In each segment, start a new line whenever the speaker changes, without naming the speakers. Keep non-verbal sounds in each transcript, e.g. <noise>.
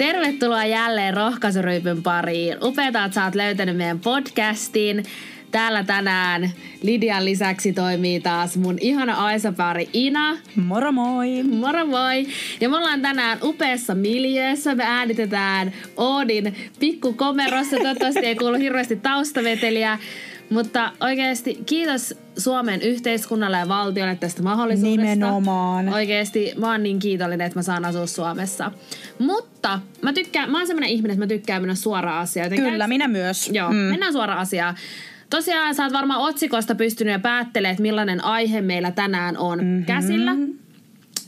Tervetuloa jälleen Rohkaisuryypyn pariin. Upeeta, että sä oot löytänyt meidän podcastin. Täällä tänään Lidian lisäksi toimii taas mun ihana Aisa-pari Ina.
Moro moi!
Moro moi! Ja me ollaan tänään upeassa miljöössä. Me äänitetään Oodin pikkukomerossa. Toivottavasti ei kuulu hirveästi taustaveteliä. Mutta oikeasti kiitos Suomen yhteiskunnalle ja valtiolle tästä mahdollisuudesta.
Nimenomaan.
Oikeasti mä oon niin kiitollinen, että mä saan asua Suomessa. Mutta mä tykkään, mä oon semmoinen ihminen, että mä tykkään mennä suoraan asiaan.
Kyllä, käy... minä myös.
Joo, mm. mennään suoraan asiaan. Tosiaan sä oot varmaan otsikosta pystynyt jo päättelemään, että millainen aihe meillä tänään on mm-hmm. käsillä.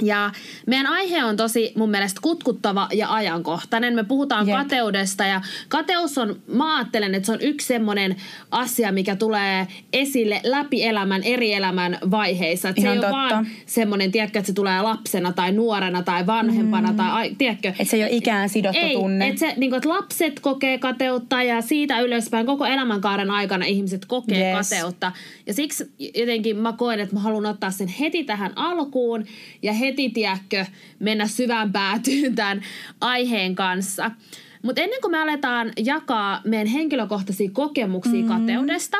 Ja meidän aihe on tosi mun mielestä kutkuttava ja ajankohtainen. Me puhutaan Jep. kateudesta ja kateus on, mä ajattelen, että se on yksi semmoinen asia, mikä tulee esille läpi elämän, eri elämän vaiheissa. Se ei totta. ole vaan semmoinen, tiedätkö, että se tulee lapsena tai nuorena tai vanhempana mm. tai tiedätkö.
Että se ei ole ikään sidottu
ei,
tunne.
Että se, niin että lapset kokee kateutta ja siitä ylöspäin koko elämänkaaren aikana ihmiset kokee yes. kateutta. Ja siksi jotenkin mä koen, että mä haluan ottaa sen heti tähän alkuun ja heti heti, tiedätkö, mennä syvään päätyyn <laughs> tämän aiheen kanssa. Mutta ennen kuin me aletaan jakaa meidän henkilökohtaisia kokemuksia mm-hmm. kateudesta,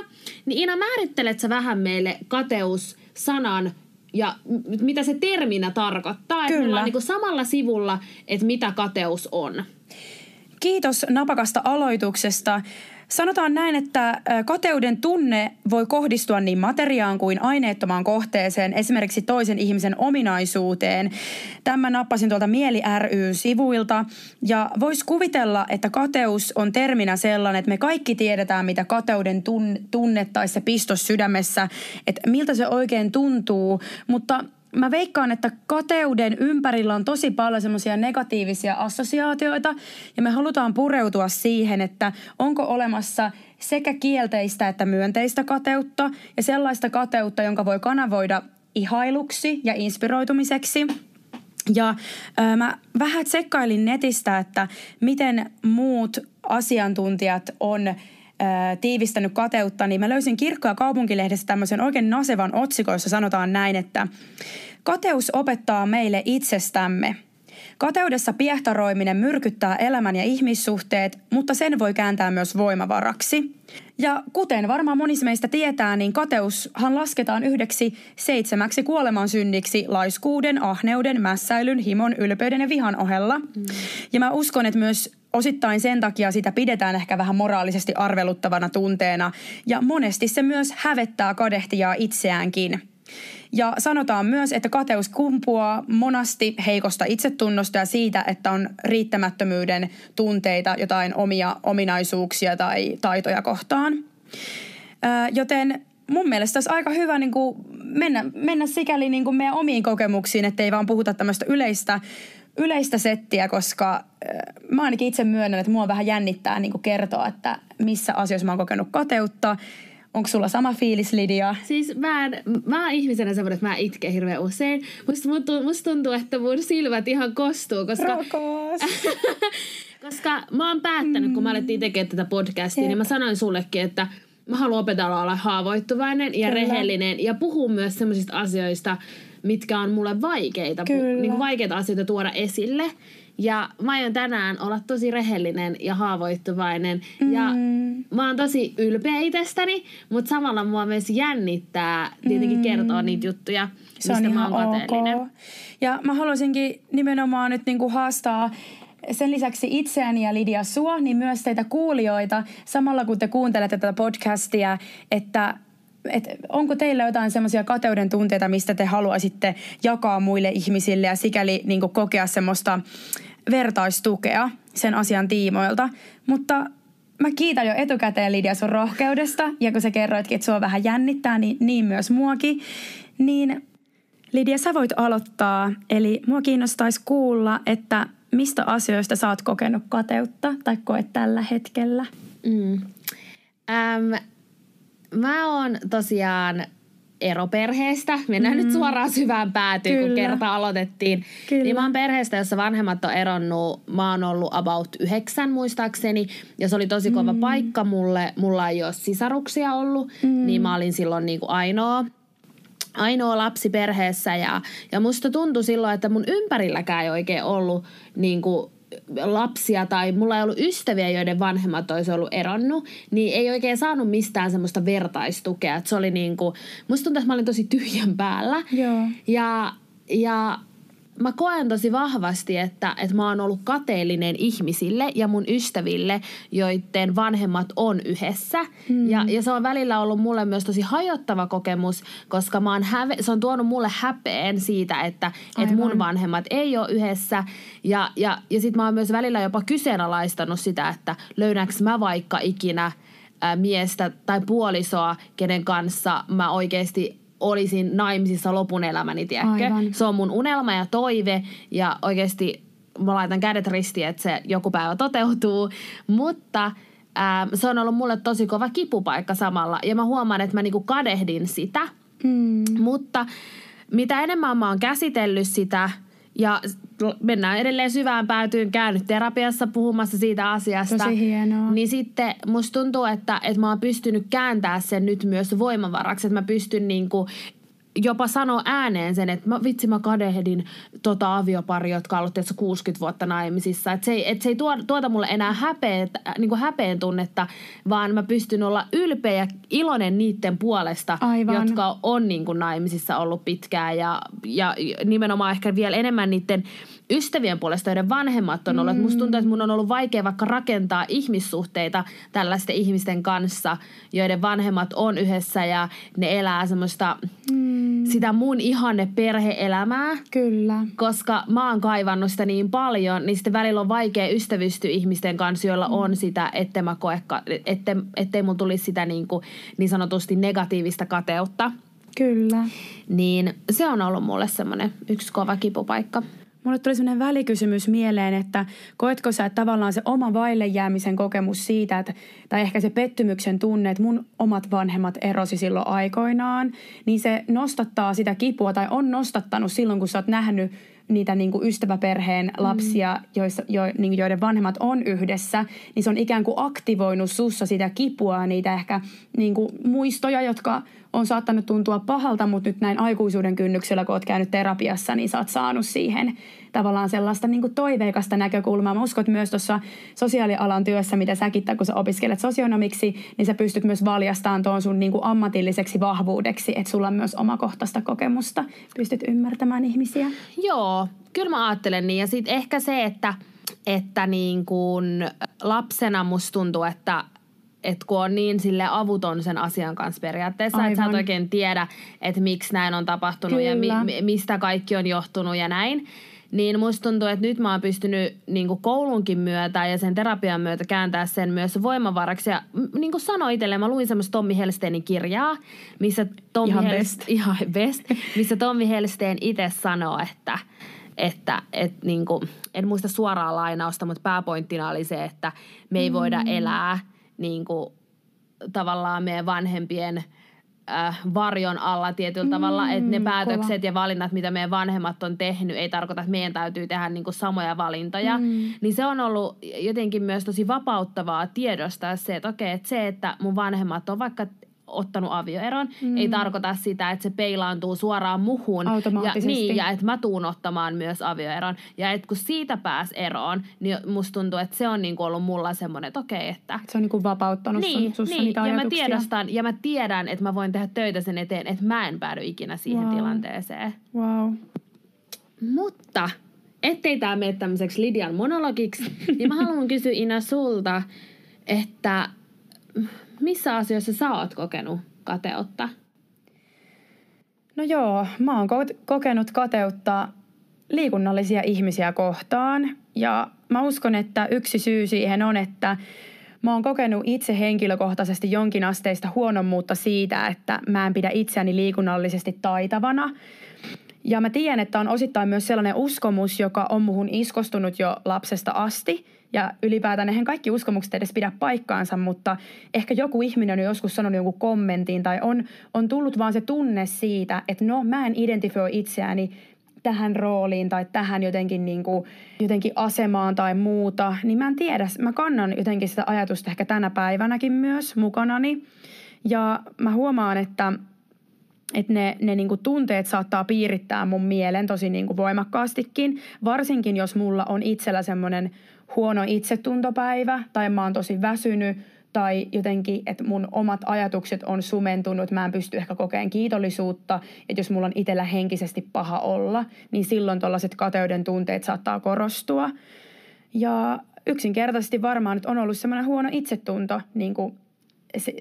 niin Ina, määrittelet sä vähän meille kateus-sanan ja mitä se terminä tarkoittaa? Kyllä. Että me ollaan niin samalla sivulla, että mitä kateus on.
Kiitos napakasta aloituksesta. Sanotaan näin, että kateuden tunne voi kohdistua niin materiaan kuin aineettomaan kohteeseen, esimerkiksi toisen ihmisen ominaisuuteen. Tämä nappasin tuolta Mieli ry-sivuilta. Ja voisi kuvitella, että kateus on terminä sellainen, että me kaikki tiedetään, mitä kateuden tunne tai se pistos sydämessä, että miltä se oikein tuntuu. Mutta mä veikkaan, että kateuden ympärillä on tosi paljon semmoisia negatiivisia assosiaatioita ja me halutaan pureutua siihen, että onko olemassa sekä kielteistä että myönteistä kateutta ja sellaista kateutta, jonka voi kanavoida ihailuksi ja inspiroitumiseksi. Ja ö, mä vähän tsekkailin netistä, että miten muut asiantuntijat on tiivistänyt kateutta, niin mä löysin Kirkko- ja kaupunkilehdestä tämmöisen oikein nasevan otsikon, jossa sanotaan näin, että kateus opettaa meille itsestämme. Kateudessa piehtaroiminen myrkyttää elämän ja ihmissuhteet, mutta sen voi kääntää myös voimavaraksi. Ja kuten varmaan monissa meistä tietää, niin kateushan lasketaan yhdeksi seitsemäksi kuoleman synniksi laiskuuden, ahneuden, mässäilyn, himon, ylpeyden ja vihan ohella. Mm. Ja mä uskon, että myös osittain sen takia sitä pidetään ehkä vähän moraalisesti arveluttavana tunteena. Ja monesti se myös hävettää kadehtijaa itseäänkin. Ja sanotaan myös, että kateus kumpuaa monasti heikosta itsetunnosta ja siitä, että on riittämättömyyden tunteita, jotain omia ominaisuuksia tai taitoja kohtaan. joten mun mielestä olisi aika hyvä niin kuin mennä, mennä sikäli niin kuin meidän omiin kokemuksiin, ettei vaan puhuta tämmöistä yleistä yleistä settiä, koska mä ainakin itse myönnän, että mua vähän jännittää niin kuin kertoa, että missä asioissa mä oon kokenut kateutta. Onko sulla sama fiilis, Lidia?
Siis mä, en, mä oon ihmisenä semmoinen, että mä itken hirveän usein. Musta, musta tuntuu, että mun silmät ihan kostuu, koska... <laughs> Koska mä oon päättänyt, mm. kun mä alettiin tekemään tätä podcastia, Jep. niin mä sanoin sullekin, että mä haluan opetella olla haavoittuvainen ja Kyllä. rehellinen ja puhua myös semmoisista asioista, mitkä on mulle vaikeita, pu, niin vaikeita asioita tuoda esille. Ja mä aion tänään olla tosi rehellinen ja haavoittuvainen. Mm. Ja mä oon tosi ylpeä itsestäni, mutta samalla mua myös jännittää tietenkin mm. kertoa niitä juttuja, Se mistä on mä oon
ok. Ja mä haluaisinkin nimenomaan nyt niinku haastaa sen lisäksi itseäni ja Lidia sua, niin myös teitä kuulijoita, samalla kun te kuuntelette tätä podcastia, että et onko teillä jotain semmoisia kateuden tunteita, mistä te haluaisitte jakaa muille ihmisille ja sikäli niin kokea semmoista vertaistukea sen asian tiimoilta. Mutta mä kiitän jo etukäteen Lidia sun rohkeudesta ja kun sä kerroitkin, että sua vähän jännittää, niin, niin myös muakin. Niin Lidia, sä voit aloittaa. Eli mua kiinnostaisi kuulla, että mistä asioista sä oot kokenut kateutta tai koet tällä hetkellä?
Mm. Ähm, mä oon tosiaan eroperheestä. Mennään mm. nyt suoraan syvään päätyyn, Kyllä. kun kerta aloitettiin. Kyllä. Niin mä oon perheestä, jossa vanhemmat on eronnut. Mä oon ollut about yhdeksän muistaakseni. Ja se oli tosi kova mm. paikka mulle. Mulla ei ole sisaruksia ollut. Mm. Niin mä olin silloin niin kuin ainoa ainoa lapsi perheessä ja, ja musta tuntui silloin, että mun ympärilläkään ei oikein ollut niin kuin lapsia tai mulla ei ollut ystäviä, joiden vanhemmat olisi ollut eronnut, niin ei oikein saanut mistään semmoista vertaistukea. Et se oli niinku, musta tuntuu, että mä olin tosi tyhjän päällä.
Joo.
Ja, ja mä koen tosi vahvasti, että, että mä oon ollut kateellinen ihmisille ja mun ystäville, joiden vanhemmat on yhdessä. Mm. Ja, ja se on välillä ollut mulle myös tosi hajottava kokemus, koska mä oon häve, se on tuonut mulle häpeen siitä, että, että mun vanhemmat ei ole yhdessä. Ja, ja, ja sit mä oon myös välillä jopa kyseenalaistanut sitä, että löydänkö mä vaikka ikinä miestä tai puolisoa, kenen kanssa mä oikeasti olisin naimisissa lopun elämäni, tiedätkö?
Aivan.
Se on mun unelma ja toive ja oikeasti mä laitan kädet ristiin, että se joku päivä toteutuu. Mutta ää, se on ollut mulle tosi kova kipupaikka samalla ja mä huomaan, että mä niinku kadehdin sitä.
Mm.
Mutta mitä enemmän mä oon käsitellyt sitä ja mennään edelleen syvään päätyyn, käynyt terapiassa puhumassa siitä asiasta.
Tosi hienoa.
Niin sitten musta tuntuu, että, että mä oon pystynyt kääntämään sen nyt myös voimavaraksi, että mä pystyn niinku jopa sanoa ääneen sen, että mä, vitsi mä kadehdin tota avioparia, jotka on ollut 60 vuotta naimisissa. Että se ei, et se ei tuo, tuota mulle enää häpeä, niin häpeen tunnetta, vaan mä pystyn olla ylpeä ja iloinen niiden puolesta,
Aivan.
jotka on niin kuin naimisissa ollut pitkään. Ja, ja nimenomaan ehkä vielä enemmän niiden ystävien puolesta, joiden vanhemmat on ollut. Mm. Musta tuntuu, että mun on ollut vaikea vaikka rakentaa ihmissuhteita tällaisten ihmisten kanssa, joiden vanhemmat on yhdessä ja ne elää semmoista mm. sitä mun ihanne perheelämää.
Kyllä.
Koska mä oon kaivannut sitä niin paljon, niin sitten välillä on vaikea ystävystyä ihmisten kanssa, joilla mm. on sitä, ettei mä koe, ette, ettei mun tulisi sitä niin, kuin, niin sanotusti negatiivista kateutta.
Kyllä.
Niin se on ollut mulle semmoinen yksi kova kipupaikka.
Mulle tuli sellainen välikysymys mieleen, että koetko sä, että tavallaan se oma vaille jäämisen kokemus siitä, että, tai ehkä se pettymyksen tunne, että mun omat vanhemmat erosi silloin aikoinaan, niin se nostattaa sitä kipua tai on nostattanut silloin, kun sä oot nähnyt niitä niin kuin ystäväperheen lapsia, mm. joissa, jo, niin joiden vanhemmat on yhdessä, niin se on ikään kuin aktivoinut sussa sitä kipua, niitä ehkä niin kuin muistoja, jotka on saattanut tuntua pahalta, mutta nyt näin aikuisuuden kynnyksellä, kun oot käynyt terapiassa, niin sä oot saanut siihen tavallaan sellaista niin kuin toiveikasta näkökulmaa. Mä uskon, että myös tuossa sosiaalialan työssä, mitä säkin, kun sä opiskelet sosionomiksi, niin sä pystyt myös valjastamaan tuon sun niin kuin ammatilliseksi vahvuudeksi, että sulla on myös omakohtaista kokemusta. Pystyt ymmärtämään ihmisiä.
Joo, kyllä mä ajattelen niin. Ja sitten ehkä se, että, että niin kuin lapsena musta tuntuu, että että kun on niin sille avuton sen asian kanssa periaatteessa, Aivan. että sä et oikein tiedä, että miksi näin on tapahtunut Kyllä. ja mi, mistä kaikki on johtunut ja näin. Niin musta tuntuu, että nyt mä oon pystynyt niin koulunkin myötä ja sen terapian myötä kääntää sen myös voimavaraksi. Ja niin kuin sanoin itselleen, mä luin semmoista Tommi Helsteinin kirjaa, missä Tommi
ihan, Helst- best. <laughs>
ihan best, missä Tommi Helsteen itse sanoo, että että et niin kuin, en muista suoraa lainausta, mutta pääpointtina oli se, että me ei voida mm. elää – niin kuin, tavallaan meidän vanhempien äh, varjon alla tietyllä mm, tavalla, että ne päätökset kova. ja valinnat, mitä meidän vanhemmat on tehnyt, ei tarkoita, että meidän täytyy tehdä niin kuin samoja valintoja. Mm. Niin se on ollut jotenkin myös tosi vapauttavaa tiedostaa se, että okei, että se, että mun vanhemmat on vaikka ottanut avioeron, mm. ei tarkoita sitä, että se peilaantuu suoraan muhun.
Ja,
niin, ja että mä tuun ottamaan myös avioeron. Ja että kun siitä pääs eroon, niin musta tuntuu, että se on niinku ollut mulla semmoinen, että okei, että...
Se on niinku vapauttanut niin, sun, sussa
niin,
niitä
ja mä tiedostan, ja mä tiedän, että mä voin tehdä töitä sen eteen, että mä en päädy ikinä siihen wow. tilanteeseen.
Wow.
Mutta ettei tämä mene tämmöiseksi Lidian monologiksi, niin mä haluan kysyä Ina sulta, että missä asioissa sä oot kokenut kateutta?
No joo, mä oon kokenut kateutta liikunnallisia ihmisiä kohtaan. Ja mä uskon, että yksi syy siihen on, että mä oon kokenut itse henkilökohtaisesti jonkin asteista huonommuutta siitä, että mä en pidä itseäni liikunnallisesti taitavana. Ja mä tiedän, että on osittain myös sellainen uskomus, joka on muhun iskostunut jo lapsesta asti – ja ylipäätään eihän kaikki uskomukset edes pidä paikkaansa, mutta ehkä joku ihminen on joskus sanonut jonkun kommentin tai on, on tullut vaan se tunne siitä, että no mä en identifioi itseäni tähän rooliin tai tähän jotenkin, niin kuin, jotenkin asemaan tai muuta, niin mä en tiedä. Mä kannan jotenkin sitä ajatusta ehkä tänä päivänäkin myös mukanani. Ja mä huomaan, että että ne, ne niinku tunteet saattaa piirittää mun mielen tosi niinku voimakkaastikin. Varsinkin jos mulla on itsellä semmoinen huono itsetuntopäivä tai mä oon tosi väsynyt tai jotenkin, että mun omat ajatukset on sumentunut, mä en pysty ehkä kokeen kiitollisuutta, että jos mulla on itsellä henkisesti paha olla, niin silloin tällaiset kateuden tunteet saattaa korostua. Ja yksinkertaisesti varmaan nyt on ollut semmoinen huono itsetunto niin kuin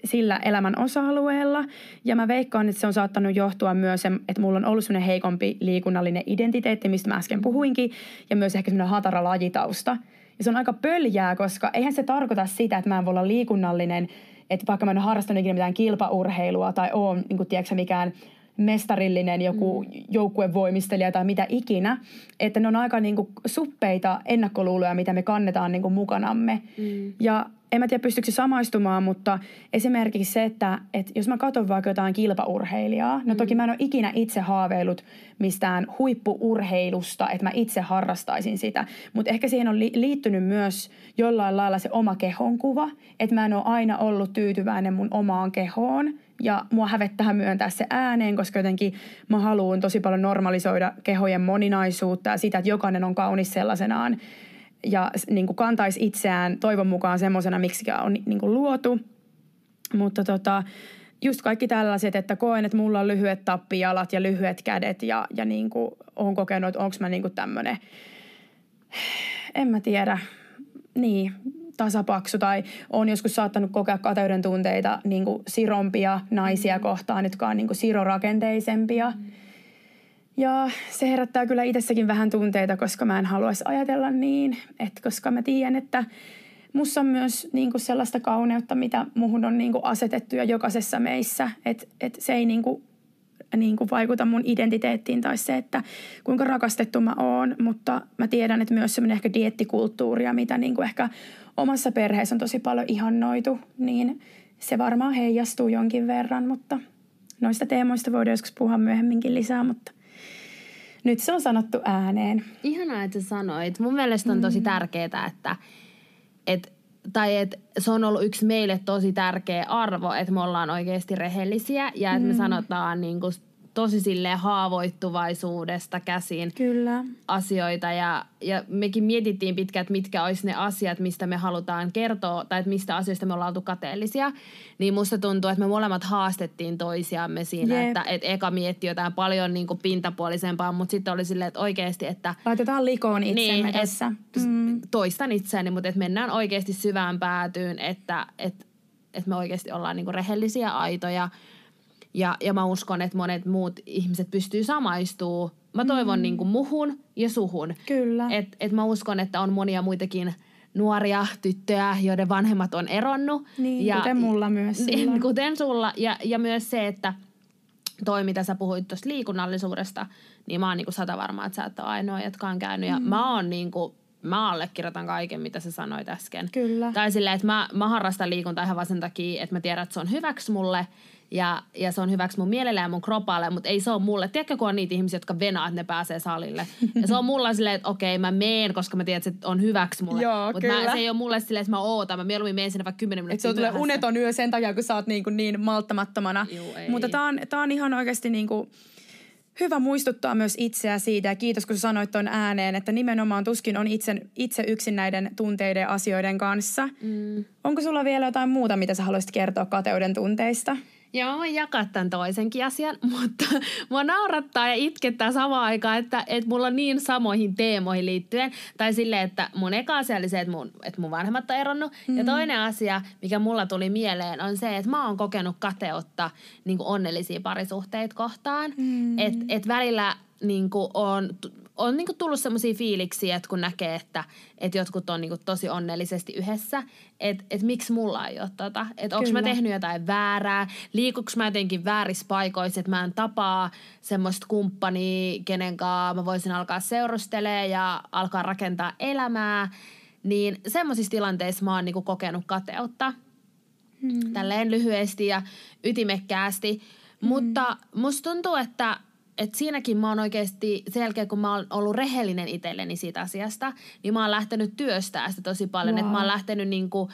sillä elämän osa-alueella. Ja mä veikkaan, että se on saattanut johtua myös, että mulla on ollut semmoinen heikompi liikunnallinen identiteetti, mistä mä äsken puhuinkin, ja myös ehkä semmoinen hatara lajitausta. Ja se on aika pöljää, koska eihän se tarkoita sitä, että mä en voi olla liikunnallinen, että vaikka mä en harrastanut ikinä mitään kilpaurheilua tai oon, niin kuin, tiedätkö, mikään mestarillinen joku mm. joukkuevoimistelija tai mitä ikinä, että ne on aika niin kuin, suppeita ennakkoluuloja, mitä me kannetaan niin kuin, mukanamme. Mm. Ja en mä tiedä pystyykö se samaistumaan, mutta esimerkiksi se, että, että jos mä katson vaikka jotain kilpaurheilijaa, no toki mä en ole ikinä itse haaveillut mistään huippuurheilusta, että mä itse harrastaisin sitä, mutta ehkä siihen on li- liittynyt myös jollain lailla se oma kehonkuva, että mä en ole aina ollut tyytyväinen mun omaan kehoon ja mua hävettää myöntää se ääneen, koska jotenkin mä haluan tosi paljon normalisoida kehojen moninaisuutta ja sitä, että jokainen on kaunis sellaisenaan ja niin kuin kantaisi itseään toivon mukaan semmoisena, miksi on niin kuin luotu. Mutta tota, just kaikki tällaiset, että koen, että mulla on lyhyet tappijalat ja lyhyet kädet ja, ja niin kuin olen kokenut, että onko mä niin kuin tämmöinen, <sighs> en mä tiedä, niin, tasapaksu tai on joskus saattanut kokea kateuden tunteita niin kuin sirompia naisia mm. kohtaan, jotka on niin kuin sirorakenteisempia. Mm ja se herättää kyllä itsessäkin vähän tunteita, koska mä en haluaisi ajatella niin, että koska mä tiedän, että mussa on myös niin kuin sellaista kauneutta, mitä muhun on niin kuin asetettu ja jokaisessa meissä, että että se ei niin kuin, niin kuin vaikuta mun identiteettiin tai se, että kuinka rakastettu mä oon, mutta mä tiedän, että myös semmoinen ehkä diettikulttuuria, mitä niin kuin ehkä omassa perheessä on tosi paljon ihannoitu, niin se varmaan heijastuu jonkin verran, mutta noista teemoista voidaan joskus puhua myöhemminkin lisää, mutta nyt se on sanottu ääneen.
Ihanaa, että sanoit. Mun mielestä on tosi mm. tärkeää, että, että tai että se on ollut yksi meille tosi tärkeä arvo, että me ollaan oikeasti rehellisiä ja että mm. me sanotaan niin kuin tosi sille haavoittuvaisuudesta käsin
Kyllä.
asioita. Ja, ja mekin mietittiin pitkään, että mitkä olisi ne asiat, mistä me halutaan kertoa, tai että mistä asioista me ollaan oltu kateellisia. Niin musta tuntuu, että me molemmat haastettiin toisiamme siinä, Jep. että, että eka mietti jotain paljon niin kuin pintapuolisempaa, mutta sitten oli silleen, että oikeasti, että...
Laitetaan likoon itsemme niin, tässä.
Mm. Toistan itseäni, mutta että mennään oikeasti syvään päätyyn, että, että, että me oikeasti ollaan niin kuin rehellisiä, aitoja – ja, ja mä uskon, että monet muut ihmiset pystyy samaistuu. Mä toivon mm. niin kuin muhun ja suhun.
Kyllä.
Et, et mä uskon, että on monia muitakin nuoria tyttöjä, joiden vanhemmat on eronnut.
Niin, ja, kuten mulla myös <laughs>
niin, Kuten sulla. Ja, ja myös se, että toi, mitä sä puhuit tuosta liikunnallisuudesta, niin mä oon niin kuin sata varma, että sä et ole ainoa, jotka on käynyt. Ja mm. mä oon niin kuin, mä allekirjoitan kaiken, mitä sä sanoit äsken.
Kyllä.
Tai silleen, että mä, mä harrastan liikuntaa ihan vaan sen takia, että mä tiedän, että se on hyväksi mulle – ja, ja se on hyväksi mun mielelle ja mun kropalle, mutta ei se ole mulle. Tiedätkö, kun on niitä ihmisiä, jotka venaa, että ne pääsee salille. Ja se on mulla silleen, että okei, mä meen, koska mä tiedän, että se on hyväksi mulle. Mutta se ei ole mulle silleen, että mä ootan. Mä mieluummin menen sinne vaikka 10 minuuttia
Että se tulee uneton yö sen takia, kun sä oot niin, kuin niin malttamattomana. Juu, Mutta tää on, tää on ihan oikeasti niin kuin hyvä muistuttaa myös itseä siitä, ja kiitos kun sanoit tuon ääneen, että nimenomaan tuskin on itse, itse yksin näiden tunteiden ja asioiden kanssa. Mm. Onko sulla vielä jotain muuta, mitä sä haluaisit kertoa kateuden tunteista?
Joo, mä jakaa tämän toisenkin asian, <laughs> mutta mua naurattaa ja itkettää samaan aikaan, että, että mulla on niin samoihin teemoihin liittyen. Tai silleen, että mun eka asia oli se, että mun, että mun vanhemmat on eronnut. Mm. Ja toinen asia, mikä mulla tuli mieleen, on se, että mä oon kokenut kateutta niin onnellisia parisuhteita kohtaan. Mm. Että et välillä niin on on niinku tullut semmoisia fiiliksiä, että kun näkee, että, että jotkut on niinku tosi onnellisesti yhdessä, että et miksi mulla ei ole tota. Että onko mä tehnyt jotain väärää, liikuks mä jotenkin väärissä paikoissa, että mä en tapaa semmoista kumppania, kenen kanssa mä voisin alkaa seurustelemaan ja alkaa rakentaa elämää. Niin semmoisissa tilanteissa mä oon niinku kokenut kateutta. Hmm. Tälleen lyhyesti ja ytimekkäästi. Hmm. Mutta musta tuntuu, että et siinäkin mä oon oikeasti, sen jälkeen kun mä oon ollut rehellinen itselleni siitä asiasta, niin mä oon lähtenyt työstää sitä tosi paljon. Wow. Että mä oon lähtenyt niinku,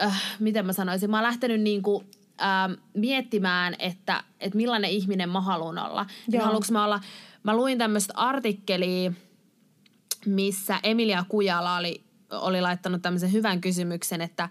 äh, miten mä sanoisin, mä oon lähtenyt niinku ähm, miettimään, että, että millainen ihminen mä haluan olla. Joo. Haluanko mä olla, mä luin tämmöistä artikkelia, missä Emilia Kujala oli, oli laittanut tämmöisen hyvän kysymyksen, että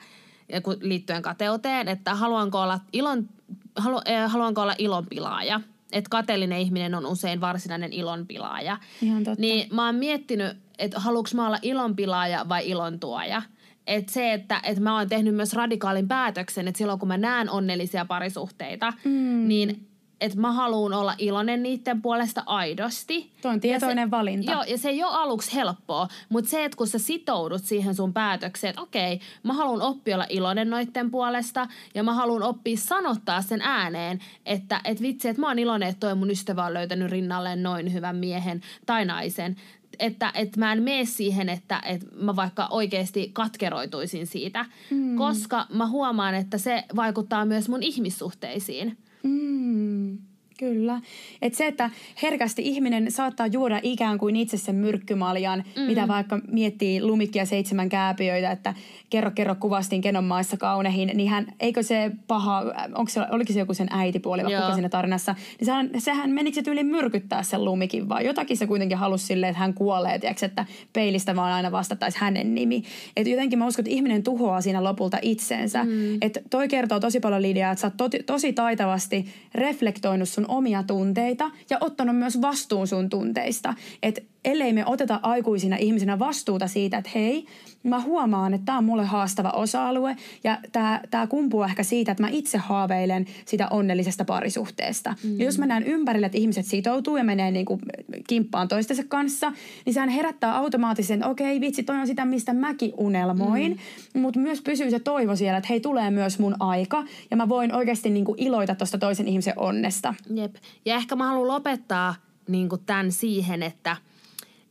liittyen kateuteen, että haluanko olla, ilon, halu, äh, haluanko olla ilonpilaaja. Että kateellinen ihminen on usein varsinainen ilonpilaaja.
Ihan totta.
Niin mä oon miettinyt, että haluanko mä olla ilonpilaaja vai ilontuoja – että se, että, että mä oon tehnyt myös radikaalin päätöksen, että silloin kun mä näen onnellisia parisuhteita, mm. niin että mä haluan olla iloinen niiden puolesta aidosti.
Tuo on tietoinen
se,
valinta.
Joo, ja se ei ole aluksi helppoa, mutta se, että kun sä sitoudut siihen sun päätökseen, että okei, mä haluan oppia olla iloinen noiden puolesta, ja mä haluan oppia sanottaa sen ääneen, että et vitsi, että mä oon iloinen, että toi mun ystävä on löytänyt rinnalleen noin hyvän miehen tai naisen että, että mä en mene siihen, että, että mä vaikka oikeasti katkeroituisin siitä, mm. koska mä huomaan, että se vaikuttaa myös mun ihmissuhteisiin.
Mm. Kyllä. Et se, että herkästi ihminen saattaa juoda ikään kuin itse sen myrkkymaljan, mm. mitä vaikka miettii lumikkia seitsemän kääpiöitä, että kerro, kerro kuvastin kenon maissa kaunehin, niin hän, eikö se paha, onko se, oliko se joku sen äitipuoli vai kuka siinä tarinassa, niin sehän, sehän menikö se tyyli myrkyttää sen lumikin, vai jotakin se kuitenkin halusi silleen, että hän kuolee, tiiäks, että peilistä vaan aina vastattaisi hänen nimi. Että jotenkin mä uskon, että ihminen tuhoaa siinä lopulta itsensä. Mm. Että toi kertoo tosi paljon Lidia, että sä oot to, tosi taitavasti reflektoinut sun omia tunteita ja ottanut myös vastuun sun tunteista. Että ellei me oteta aikuisina ihmisinä vastuuta siitä, että hei, mä huomaan, että tämä on mulle haastava osa-alue ja tämä, tämä kumpuu ehkä siitä, että mä itse haaveilen sitä onnellisesta parisuhteesta. Mm. Ja jos mä näen ympärille, että ihmiset sitoutuu ja menee niin kuin kimppaan toistensa kanssa, niin sehän herättää automaattisen, että okei vitsi, toi on sitä, mistä mäkin unelmoin, mm. mutta myös pysyy se toivo siellä, että hei, tulee myös mun aika ja mä voin oikeasti niin kuin iloita tuosta toisen ihmisen onnesta.
Jep. Ja ehkä mä haluan lopettaa niin kuin tämän siihen, että –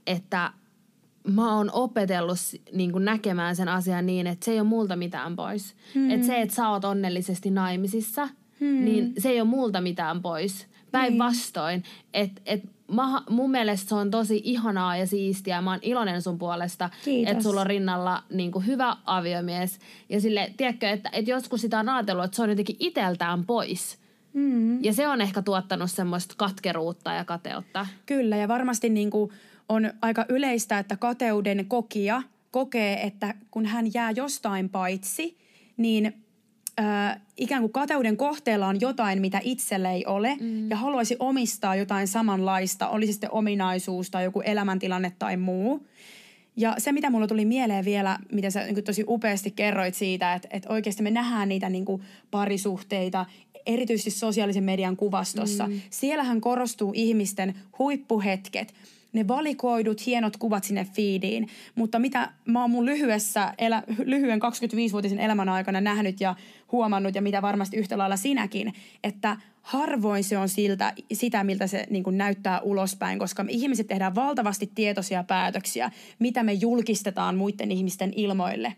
että mä oon opetellut niin kuin näkemään sen asian niin, että se ei ole multa mitään pois. Hmm. Että se, että sä oot onnellisesti naimisissa, hmm. niin se ei ole multa mitään pois. Päinvastoin, niin. että et mun mielestä se on tosi ihanaa ja siistiä. Mä oon iloinen sun puolesta, että sulla on rinnalla niin kuin hyvä aviomies. Ja sille, tiedätkö, että, että joskus sitä on ajatellut, että se on jotenkin iteltään pois. Hmm. Ja se on ehkä tuottanut semmoista katkeruutta ja kateutta.
Kyllä, ja varmasti niin kuin on aika yleistä, että kateuden kokija kokee, että kun hän jää jostain paitsi, niin äh, ikään kuin kateuden kohteella on jotain, mitä itselle ei ole, mm. ja haluaisi omistaa jotain samanlaista, olisi sitten ominaisuus tai joku elämäntilanne tai muu. Ja se, mitä mulla tuli mieleen vielä, mitä sä niin tosi upeasti kerroit siitä, että, että oikeasti me nähdään niitä niin kuin parisuhteita, erityisesti sosiaalisen median kuvastossa. Mm. Siellähän korostuu ihmisten huippuhetket – ne valikoidut hienot kuvat sinne feediin. Mutta mitä mä oon mun lyhyessä, elä, lyhyen 25-vuotisen elämän aikana nähnyt ja huomannut, ja mitä varmasti yhtä lailla sinäkin, että harvoin se on siltä, sitä, miltä se niin näyttää ulospäin, koska me ihmiset tehdään valtavasti tietoisia päätöksiä, mitä me julkistetaan muiden ihmisten ilmoille.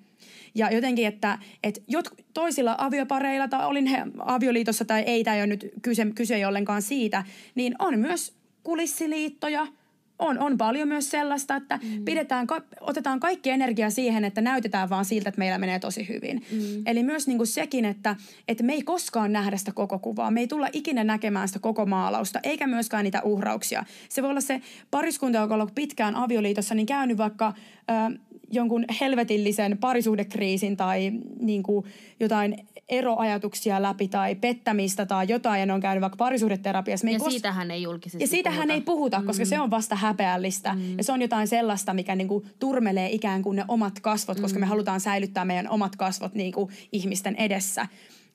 Ja jotenkin, että, että jot, toisilla aviopareilla, tai olin he avioliitossa tai ei, tai ei ole nyt kyse, kyse ollenkaan siitä, niin on myös kulissiliittoja – on, on paljon myös sellaista, että mm. pidetään, otetaan kaikki energia siihen, että näytetään vaan siltä, että meillä menee tosi hyvin. Mm. Eli myös niin kuin sekin, että, että me ei koskaan nähdä sitä koko kuvaa. Me ei tulla ikinä näkemään sitä koko maalausta, eikä myöskään niitä uhrauksia. Se voi olla se pariskunta, joka on ollut pitkään avioliitossa, niin käynyt vaikka... Ö, jonkun helvetillisen parisuhdekriisin tai niin kuin jotain eroajatuksia läpi tai pettämistä tai jotain ja ne on käynyt vaikka parisuhdeterapiassa.
Me ja kos- siitähän ei julkisesti
Ja siitähän puhuta. ei puhuta, koska mm. se on vasta häpeällistä mm. ja se on jotain sellaista, mikä niin kuin turmelee ikään kuin ne omat kasvot, mm. koska me mm. halutaan säilyttää meidän omat kasvot niin kuin ihmisten edessä.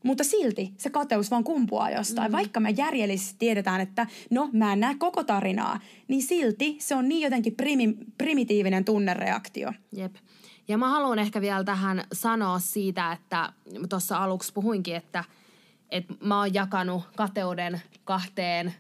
Mutta silti se kateus vaan kumpuaa jostain. Mm. Vaikka me järjellisesti tiedetään, että no mä en näe koko tarinaa, niin silti se on niin jotenkin primi, primitiivinen tunnereaktio.
Jep. Ja mä haluan ehkä vielä tähän sanoa siitä, että tuossa aluksi puhuinkin, että, että mä oon jakanut kateuden kahteen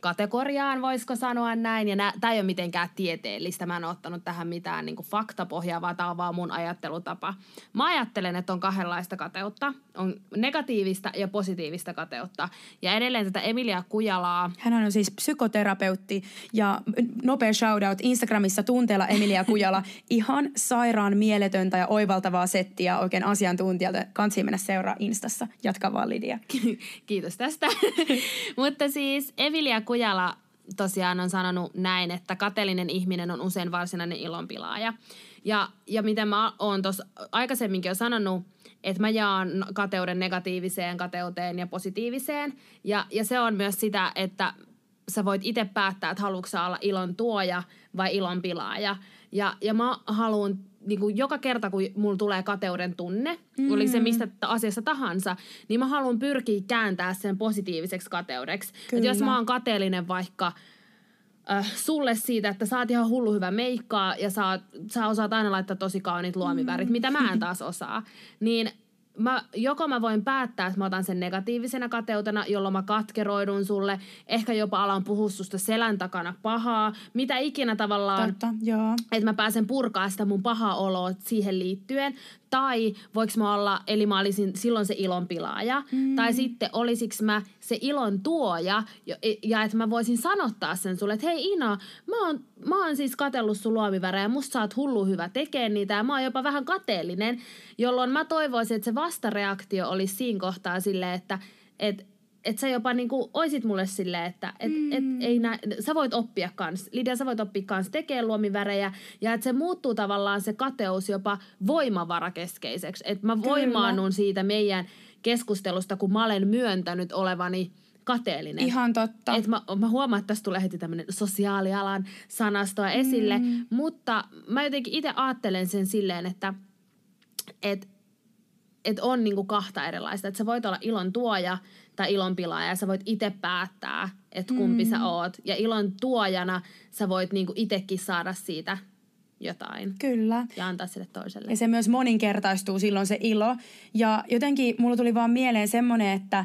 kategoriaan, voisiko sanoa näin. Ja tämä ei ole mitenkään tieteellistä. Mä en ole ottanut tähän mitään niin faktapohjaa, vaan tämä on vaan mun ajattelutapa. Mä ajattelen, että on kahdenlaista kateutta. On negatiivista ja positiivista kateutta. Ja edelleen tätä Emilia Kujalaa.
Hän on siis psykoterapeutti ja nopea shoutout Instagramissa tunteella Emilia Kujala. <laughs> Ihan sairaan mieletöntä ja oivaltavaa settiä oikein asiantuntijalta. Kansi mennä seuraa Instassa. Jatka vaan Lidia.
Kiitos tästä. <laughs> Mutta siis Emilia Kujala tosiaan on sanonut näin, että kateellinen ihminen on usein varsinainen ilonpilaaja. Ja, ja mitä mä oon tuossa aikaisemminkin jo sanonut, että mä jaan kateuden negatiiviseen kateuteen ja positiiviseen. Ja, ja se on myös sitä, että sä voit itse päättää, että haluatko olla ilon tuoja vai ilon pilaaja. Ja, ja mä haluan niin kuin joka kerta, kun mulla tulee kateuden tunne, mm. oli se mistä asiassa tahansa, niin mä haluan pyrkiä kääntää sen positiiviseksi kateudeksi. Että jos mä oon kateellinen vaikka äh, sulle siitä, että sä oot ihan hullu hyvä meikkaa ja sä, sä osaat aina laittaa tosi kauniit luomivärit, mm. mitä mä en <laughs> taas osaa, niin mä, joko mä voin päättää, että mä otan sen negatiivisena kateutena, jolloin mä katkeroidun sulle, ehkä jopa alan puhua susta selän takana pahaa, mitä ikinä tavallaan,
Totta, joo.
että mä pääsen purkaa sitä mun pahaa oloa siihen liittyen. Tai voiko mä olla, eli mä olisin silloin se ilon pilaaja, mm. tai sitten olisiko mä se ilon tuoja, ja, ja että mä voisin sanottaa sen sulle, että hei Ina, mä oon, mä oon siis katellut sun luomivärejä, musta sä oot hullu hyvä tekee niitä, ja mä oon jopa vähän kateellinen, jolloin mä toivoisin, että se vastareaktio olisi siinä kohtaa silleen, että et, että sä jopa niinku oisit mulle silleen, että et, mm. et, ei nä, sä voit oppia kans, Lidia, sä voit oppia kans tekemään luomivärejä ja että se muuttuu tavallaan se kateus jopa voimavarakeskeiseksi. Että mä voimaannun siitä meidän keskustelusta, kun mä olen myöntänyt olevani kateellinen.
Ihan totta.
Et mä, mä huomaan, että tässä tulee heti tämmöinen sosiaalialan sanastoa esille, mm. mutta mä jotenkin itse ajattelen sen silleen, että et, et on niinku kahta erilaista. Että sä voit olla ilon tuoja tai ilon pilaaja ja sä voit itse päättää, että kumpi mm. sä oot. Ja ilon tuojana sä voit niinku itsekin saada siitä jotain.
Kyllä.
Ja antaa sille toiselle.
Ja se myös moninkertaistuu silloin se ilo. Ja jotenkin mulla tuli vaan mieleen semmoinen, että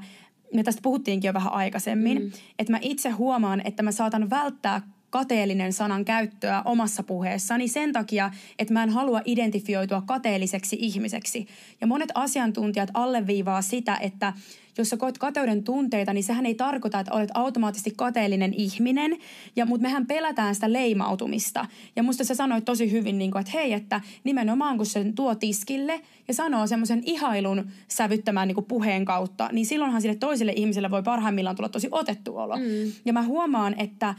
me tästä puhuttiinkin jo vähän aikaisemmin, mm. että mä itse huomaan, että mä saatan välttää kateellinen sanan käyttöä omassa puheessani sen takia, että mä en halua identifioitua kateelliseksi ihmiseksi. Ja monet asiantuntijat alleviivaa sitä, että jos sä koet kateuden tunteita, niin sehän ei tarkoita, että olet automaattisesti kateellinen ihminen. Ja, mutta mehän pelätään sitä leimautumista. Ja musta sä sanoit tosi hyvin, niin kuin, että hei, että nimenomaan kun se tuo tiskille ja sanoo semmoisen ihailun sävyttämään niin kuin puheen kautta, niin silloinhan sille toiselle ihmiselle voi parhaimmillaan tulla tosi otettu olo. Mm. Ja mä huomaan, että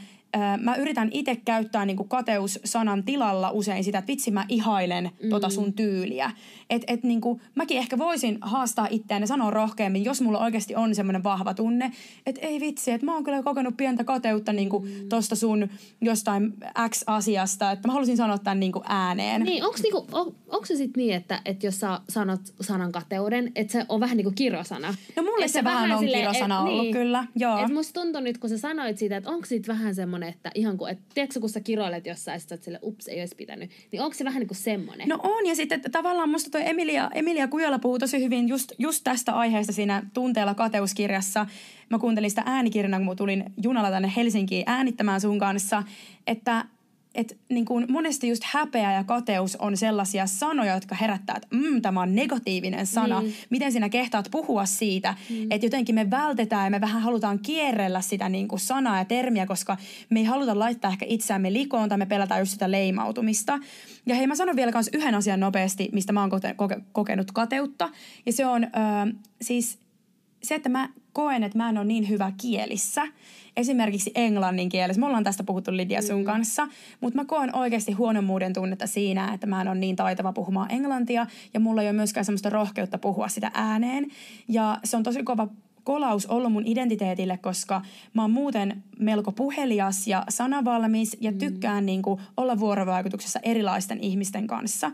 mä yritän itse käyttää niinku kateus-sanan tilalla usein sitä, että vitsi mä ihailen mm. tota sun tyyliä. Että et niinku, mäkin ehkä voisin haastaa itseään ja sanoa rohkeammin, jos mulla oikeasti on semmoinen vahva tunne, että ei vitsi, että mä oon kyllä kokenut pientä kateutta niinku mm. tosta sun jostain X-asiasta, että mä haluaisin sanoa tämän niinku ääneen.
Niin, onko niinku, on, onko se sitten niin, että, että jos sä sanot sanan kateuden, että se on vähän niinku kirosana?
No mulle se, se vähän on silleen, kirosana et, ollut, niin, kyllä. Joo.
Et musta tuntui nyt, kun sä sanoit siitä, että onko siitä vähän semmoinen semmoinen, että ihan kuin, että tiedätkö kun sä kiroilet jossain, että sille, ups, ei olisi pitänyt. Niin onko se vähän niin kuin semmoinen?
No on, ja sitten tavallaan musta toi Emilia, Emilia Kujala puhuu tosi hyvin just, just tästä aiheesta siinä Tunteella kateuskirjassa. Mä kuuntelin sitä äänikirjana, kun tulin junalla tänne Helsinkiin äänittämään sun kanssa, että että niin kuin monesti just häpeä ja kateus on sellaisia sanoja, jotka herättää, että mm, tämä on negatiivinen sana. Niin. Miten sinä kehtaat puhua siitä? Mm. Että jotenkin me vältetään ja me vähän halutaan kierrellä sitä niin kuin sanaa ja termiä, koska me ei haluta laittaa ehkä itseämme likoon tai me pelätään just sitä leimautumista. Ja hei, mä sanon vielä myös yhden asian nopeasti, mistä mä oon koke- kokenut kateutta. Ja se on öö, siis se, että mä koen, että mä en ole niin hyvä kielissä. Esimerkiksi englannin kielessä. Me ollaan tästä puhuttu Lidia sun mm. kanssa. Mutta mä koen oikeasti huonommuuden tunnetta siinä, että mä en ole niin taitava puhumaan englantia. Ja mulla ei ole myöskään semmoista rohkeutta puhua sitä ääneen. Ja se on tosi kova kolaus ollut mun identiteetille, koska mä oon muuten melko puhelias ja sanavalmis ja mm. tykkään mm. niin kuin olla vuorovaikutuksessa erilaisten ihmisten kanssa.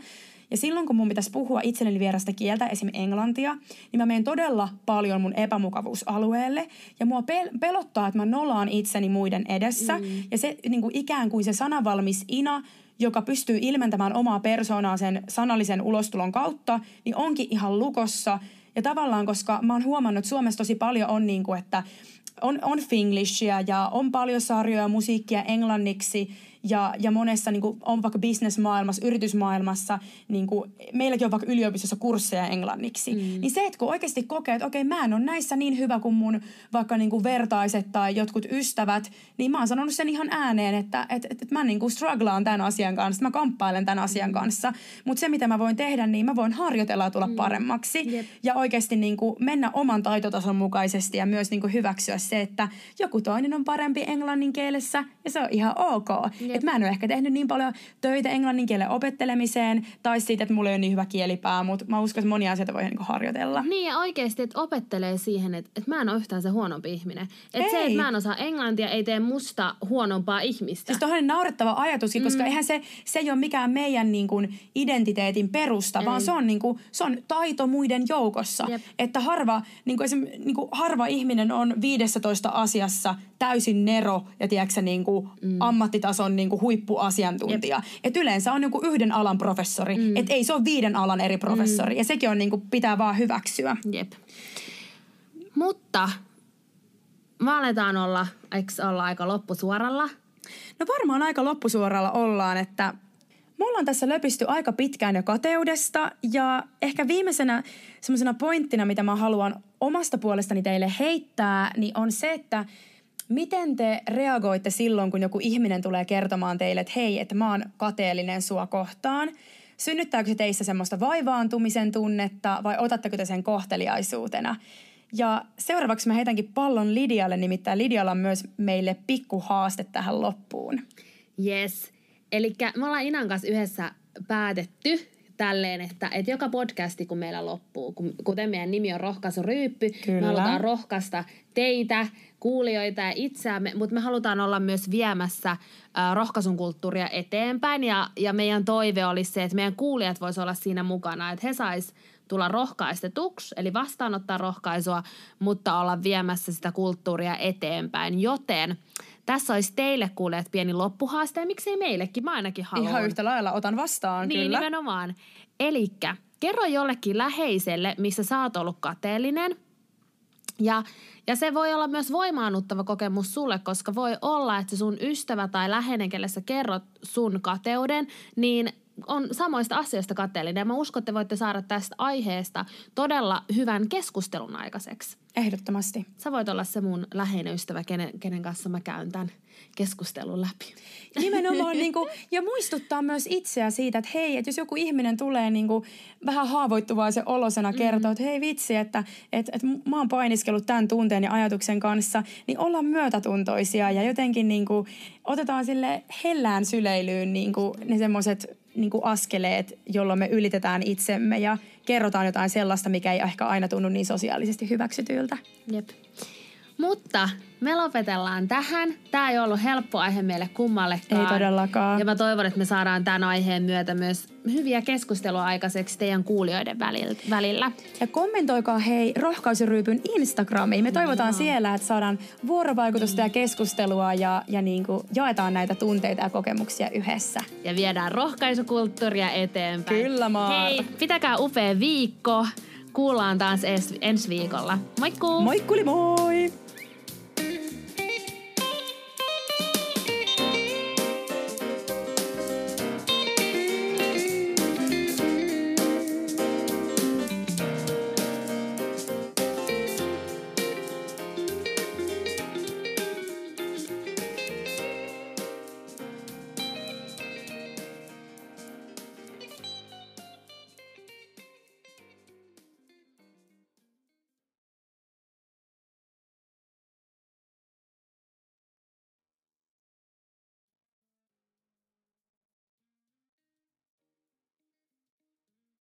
Ja silloin, kun mun pitäisi puhua itselleni vierasta kieltä, esim. englantia, niin mä menen todella paljon mun epämukavuusalueelle. Ja mua pel- pelottaa, että mä nolaan itseni muiden edessä. Mm. Ja se niin kuin ikään kuin se sanavalmis Ina, joka pystyy ilmentämään omaa persoonaa sen sanallisen ulostulon kautta, niin onkin ihan lukossa. Ja tavallaan, koska mä oon huomannut, että Suomessa tosi paljon on niin kuin, että on, on Finglishia ja on paljon sarjoja musiikkia englanniksi ja, ja monessa niin kuin, on vaikka bisnesmaailmassa, yritysmaailmassa, niin kuin, meilläkin on vaikka yliopistossa kursseja englanniksi. Mm. Niin se, että kun oikeasti kokee, että okei, mä en ole näissä niin hyvä kuin mun vaikka niin kuin vertaiset tai jotkut ystävät, niin mä oon sanonut sen ihan ääneen, että et, et, et mä niin kuin strugglaan tämän asian kanssa, mä kamppailen tämän asian mm. kanssa. Mutta se, mitä mä voin tehdä, niin mä voin harjoitella tulla mm. paremmaksi. Yep. Ja oikeasti niin kuin mennä oman taitotason mukaisesti ja myös niin kuin hyväksyä se, että joku toinen on parempi englannin kielessä ja se on ihan ok. Yep. Että mä en ole ehkä tehnyt niin paljon töitä englannin kielen opettelemiseen tai siitä, että mulla ei ole niin hyvä kielipää, mutta mä uskon, että monia asioita voi niin harjoitella.
Niin ja oikeasti, että opettelee siihen, että, että mä en ole yhtään se huonompi ihminen. Että se, että mä en osaa englantia, ei tee musta huonompaa ihmistä.
Siis tuohon on naurettava ajatuskin, mm. koska eihän se, se ei ole mikään meidän niin kuin, identiteetin perusta, ei. vaan se on, niin kuin, se on taito muiden joukossa. Jep. Että harva, niin kuin, niin kuin, harva ihminen on 15 asiassa täysin nero ja tiedätkö, niin kuin, mm. ammattitason niin kuin, huippuasiantuntija. Et yleensä on joku yhden alan professori, mm. et ei se ole viiden alan eri professori. Mm. Ja sekin on niin kuin, pitää vaan hyväksyä.
Jep. Mutta me aletaan olla, eikö olla aika loppusuoralla?
No varmaan aika loppusuoralla ollaan, että me ollaan tässä löpisty aika pitkään jo kateudesta ja ehkä viimeisenä semmoisena pointtina, mitä mä haluan omasta puolestani teille heittää, niin on se, että – Miten te reagoitte silloin, kun joku ihminen tulee kertomaan teille, että hei, että mä oon kateellinen sua kohtaan? Synnyttääkö se teissä semmoista vaivaantumisen tunnetta vai otatteko te sen kohteliaisuutena? Ja seuraavaksi mä heitänkin pallon Lidialle, nimittäin Lidialla on myös meille pikku haaste tähän loppuun.
Yes. Eli me ollaan Inan kanssa yhdessä päätetty, tälleen, että, että joka podcasti, kun meillä loppuu, kuten meidän nimi on Rohkaisu Ryyppy, Kyllä. me halutaan rohkaista teitä, kuulijoita ja itseämme, mutta me halutaan olla myös viemässä äh, rohkaisun kulttuuria eteenpäin ja, ja meidän toive olisi se, että meidän kuulijat voisi olla siinä mukana, että he sais tulla rohkaistetuksi, eli vastaanottaa rohkaisua, mutta olla viemässä sitä kulttuuria eteenpäin, joten tässä olisi teille kuulijat pieni loppuhaaste ja miksei meillekin, mä ainakin haluan.
Ihan yhtä lailla otan vastaan,
niin,
kyllä.
nimenomaan. Elikkä kerro jollekin läheiselle, missä sä oot ollut kateellinen. Ja, ja se voi olla myös voimaannuttava kokemus sulle, koska voi olla, että sun ystävä tai läheinen, kelle sä kerrot sun kateuden, niin on samoista asioista kateellinen. Ja mä uskon, että voitte saada tästä aiheesta todella hyvän keskustelun aikaiseksi.
Ehdottomasti.
Sä voit olla se mun läheinen ystävä, kenen, kenen kanssa mä käyn tämän keskustelun läpi.
Nimenomaan <laughs> niin kuin, ja muistuttaa myös itseä siitä, että hei, että jos joku ihminen tulee niin kuin, vähän haavoittuvaisen olosena mm-hmm. kertoo, että hei vitsi, että, että, että mä oon painiskellut tämän tunteen ja ajatuksen kanssa, niin ollaan myötätuntoisia ja jotenkin niin kuin, otetaan sille hellään syleilyyn niin kuin, ne semmoiset niin askeleet, jolloin me ylitetään itsemme ja kerrotaan jotain sellaista, mikä ei ehkä aina tunnu niin sosiaalisesti hyväksytyltä.
Jep. Mutta me lopetellaan tähän. Tämä ei ollut helppo aihe meille kummallekaan.
Ei todellakaan.
Ja mä toivon, että me saadaan tämän aiheen myötä myös hyviä keskustelua aikaiseksi teidän kuulijoiden välillä.
Ja kommentoikaa hei rohkaisuryypyn Instagramiin. Me toivotaan no. siellä, että saadaan vuorovaikutusta ja keskustelua ja, ja niin kuin jaetaan näitä tunteita ja kokemuksia yhdessä.
Ja viedään rohkaisukulttuuria eteenpäin.
Kyllä maa.
Hei, pitäkää upea viikko. Kuullaan taas ensi viikolla. Moikkuu!
Moikkuli moi!